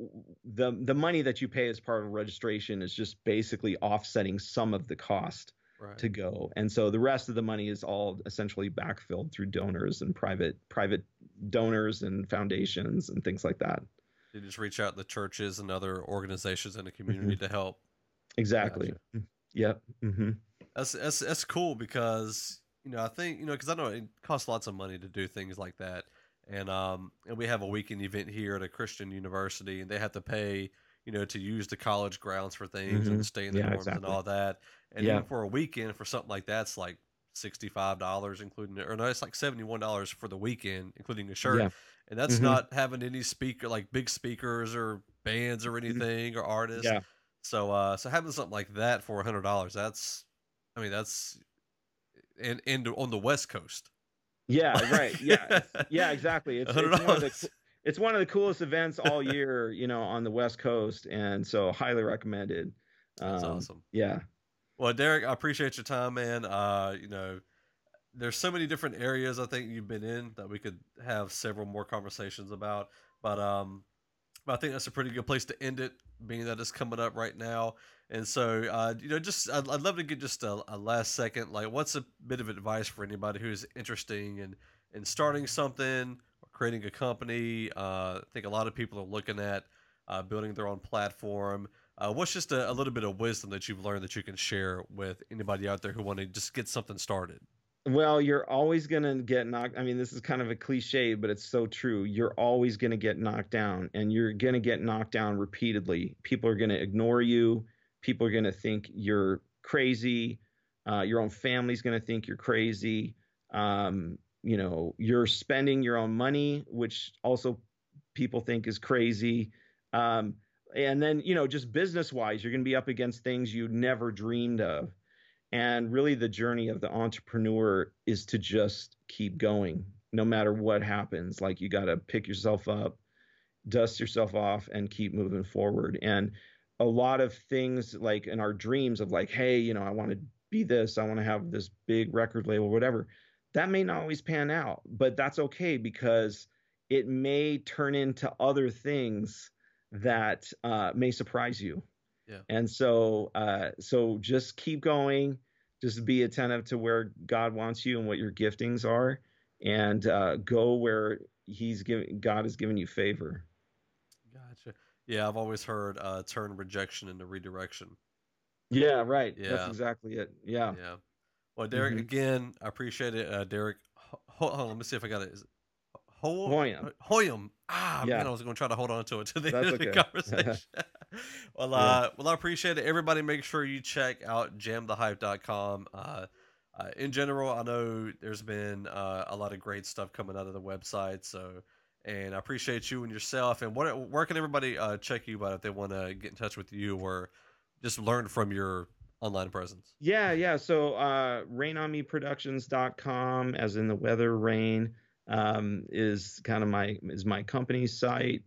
the the money that you pay as part of registration is just basically offsetting some of the cost right. to go, and so the rest of the money is all essentially backfilled through donors and private private donors and foundations and things like that. You just reach out to the churches and other organizations in the community mm-hmm. to help. Exactly. Gotcha. Yep. Mm-hmm. That's that's that's cool because you know I think you know because I know it costs lots of money to do things like that and um and we have a weekend event here at a Christian university, and they have to pay you know to use the college grounds for things mm-hmm. and stay in the yeah, dorms exactly. and all that. And yeah. even for a weekend for something like that's like sixty five dollars, including or no, it's like seventy one dollars for the weekend, including a shirt. Yeah. And that's mm-hmm. not having any speaker like big speakers or bands or mm-hmm. anything or artists. Yeah. So uh so having something like that for a hundred dollars, that's I mean that's and and on the West Coast. Yeah, right. Yeah, [laughs] yeah, exactly. It's, it's, one of the, it's one of the coolest events all year, you know, on the West Coast, and so highly recommended. That's um, awesome. Yeah. Well, Derek, I appreciate your time, man. Uh, you know, there's so many different areas I think you've been in that we could have several more conversations about. But um, I think that's a pretty good place to end it, being that it's coming up right now. And so, uh, you know, just I'd, I'd love to get just a, a, last second, like, what's a bit of advice for anybody who's interesting in in starting something creating a company? Uh, I think a lot of people are looking at uh, building their own platform. Uh, what's just a, a, little bit of wisdom that you've learned that you can share with anybody out there who want to just get something started? Well, you're always going to get knocked. I mean, this is kind of a cliche, but it's so true. You're always going to get knocked down, and you're going to get knocked down repeatedly. People are going to ignore you people are going to think you're crazy. Uh, your own family's going to think you're crazy. Um, you know, you're spending your own money, which also people think is crazy. Um, and then you know just business wise you're going to be up against things you never dreamed of. And really the journey of the entrepreneur is to just keep going no matter what happens. Like you got to pick yourself up dust yourself off and keep moving forward. And a lot of things like in our dreams of like hey you know i want to be this i want to have this big record label whatever that may not always pan out but that's okay because it may turn into other things that uh, may surprise you. Yeah. And so, uh, so just keep going. Just be attentive to where God wants you and what your giftings are, and uh, go where He's giving. God has given you favor. Gotcha. Yeah, I've always heard uh, turn rejection into redirection. Yeah, right. Yeah. That's exactly it. Yeah. Yeah. Well, Derek, Mhm. again, I appreciate it. Uh, Derek, ho- hold on, let me see if I got it. Is it Ho- Hoiem. Hoiem. Ah, Yeah. man, I was going to try to hold on to it to the That's end of the conversation. [laughs] [laughs] well, Yeah. uh, well, I appreciate it. Everybody, make sure you check out jamthehype.com. Uh, uh, in general, I know there's been uh, a lot of great stuff coming out of the website. So, and I appreciate you and yourself. And what, where can everybody uh, check you out if they want to get in touch with you or just learn from your online presence? Yeah, yeah. So uh rainonmeproductions.com as in the weather rain um is kind of my is my company's site.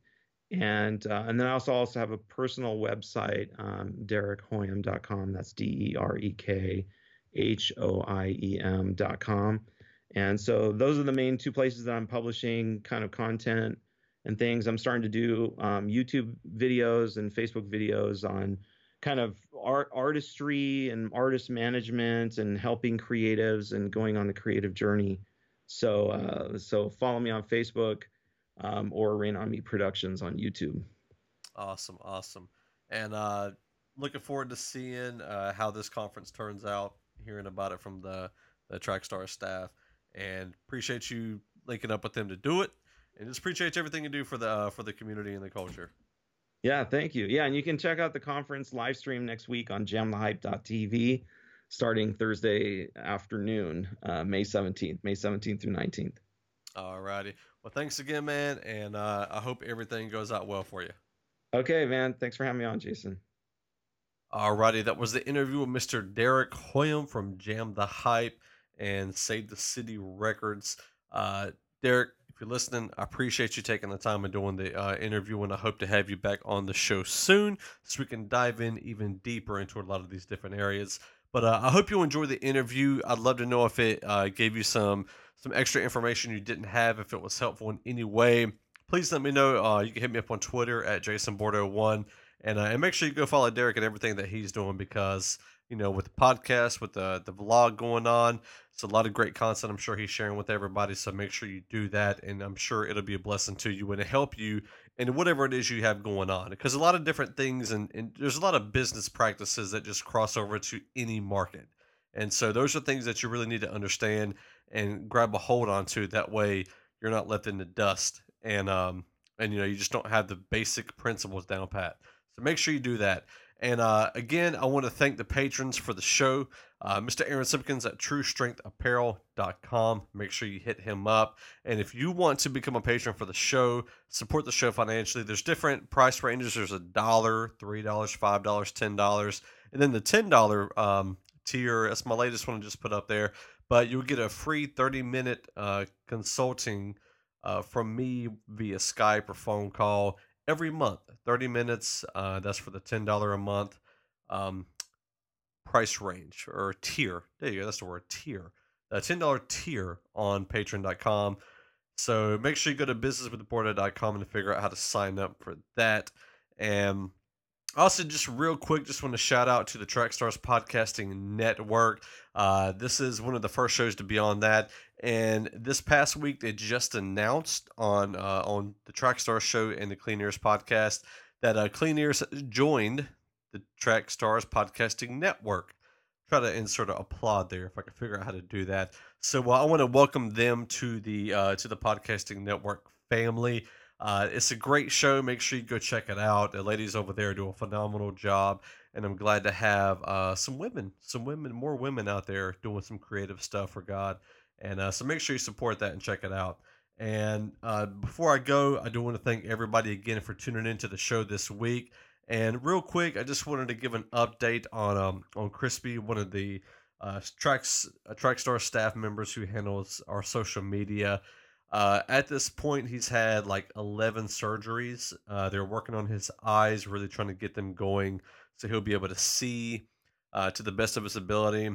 And uh, and then I also also have a personal website, um, derekhoiem.com. That's D E R E K H O I E M.com. And so those are the main two places that I'm publishing kind of content and things. I'm starting to do um, YouTube videos and Facebook videos on kind of art artistry and artist management and helping creatives and going on the creative journey. So uh, so follow me on Facebook um, or Rain on Me Productions on YouTube. Awesome, awesome. And uh looking forward to seeing uh how this conference turns out, hearing about it from the the Trackstar staff and appreciate you linking up with them to do it. And just appreciate everything you do for the uh, for the community and the culture. Yeah, thank you. Yeah, and you can check out the conference live stream next week on jamthehype.tv starting Thursday afternoon, uh, May 17th, May 17th through 19th. Alrighty. Well thanks again, man, and uh I hope everything goes out well for you. Okay, man. Thanks for having me on, Jason. Alrighty, that was the interview with Mr. Derek Hoiem from Jam the Hype and Save the City Records. Uh, Derek, if you're listening, I appreciate you taking the time and doing the uh, interview, and I hope to have you back on the show soon so we can dive in even deeper into a lot of these different areas. But uh, I hope you enjoy the interview. I'd love to know if it uh, gave you some some extra information you didn't have, if it was helpful in any way. Please let me know. Uh, you can hit me up on Twitter at jasonbordo1 and uh, and make sure you go follow Derek and everything that he's doing because you know with the podcast, with the the vlog going on, it's a lot of great content. I'm sure he's sharing with everybody. So make sure you do that, and I'm sure it'll be a blessing to you and to help you in whatever it is you have going on. Because a lot of different things and, and there's a lot of business practices that just cross over to any market. And so those are things that you really need to understand and grab a hold onto. That way you're not left in the dust and um and you know you just don't have the basic principles down pat. So make sure you do that. And uh, again, I want to thank the patrons for the show. Uh, Mr. Aaron Simpkins at TrueStrengthApparel.com. Make sure you hit him up. And if you want to become a patron for the show, support the show financially, there's different price ranges. There's a dollar, $3, $5, $10. And then the $10 um, tier, that's my latest one I just put up there. But you'll get a free 30 minute uh, consulting uh, from me via Skype or phone call every month 30 minutes uh, that's for the $10 a month um, price range or tier there you go that's the word tier a $10 tier on patreon.com so make sure you go to businesswiththeborder.com and figure out how to sign up for that. And also just real quick just want to shout out to the trackstars podcasting network. Uh, this is one of the first shows to be on that and this past week, they just announced on uh, on the Trackstar Show and the Clean Ears podcast that uh, Clean Ears joined the Trackstars Podcasting Network. Try to insert an applaud there if I can figure out how to do that. So uh, I want to welcome them to the uh, to the podcasting network family. Uh, it's a great show. Make sure you go check it out. The ladies over there do a phenomenal job, and I'm glad to have uh, some women, some women, more women out there doing some creative stuff for God. And uh, so make sure you support that and check it out. And uh, before I go, I do want to thank everybody again for tuning into the show this week. And real quick, I just wanted to give an update on um on Crispy, one of the uh, tracks uh, Trackstar staff members who handles our social media. Uh, at this point, he's had like 11 surgeries. Uh, they're working on his eyes, really trying to get them going so he'll be able to see uh, to the best of his ability.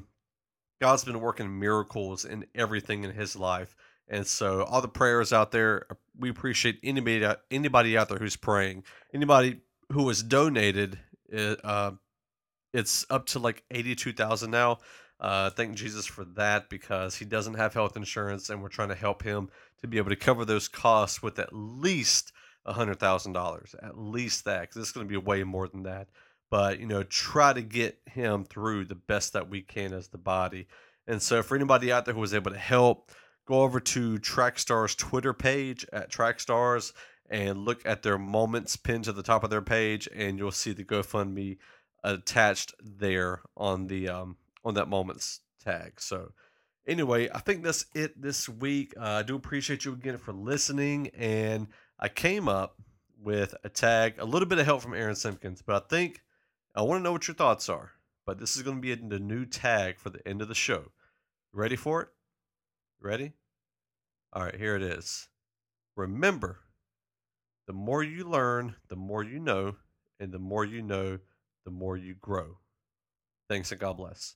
God's been working miracles in everything in his life. And so, all the prayers out there, uh, we appreciate anybody anybody out there who's praying. Anybody who has donated, uh, it's up to like eighty two thousand now. Uh, thank Jesus for that because he doesn't have health insurance, and we're trying to help him to be able to cover those costs with at least hundred thousand dollars, at least that, because it's going to be way more than that. But you know, try to get him through the best that we can as the body. And so, for anybody out there who was able to help, go over to Trackstar's Twitter page at Trackstars and look at their moments pinned to the top of their page, and you'll see the GoFundMe attached there on the um, on that moments tag. So anyway, I think that's it this week. Uh, I do appreciate you again for listening, and I came up with a tag, a little bit of help from Aaron Simpkins, but I think I want to know what your thoughts are. But this is going to be the new tag for the end of the show. Ready for it? Ready? All right, here it is. Remember, the more you learn, the more you know, and the more you know, the more you grow. Thanks and God bless.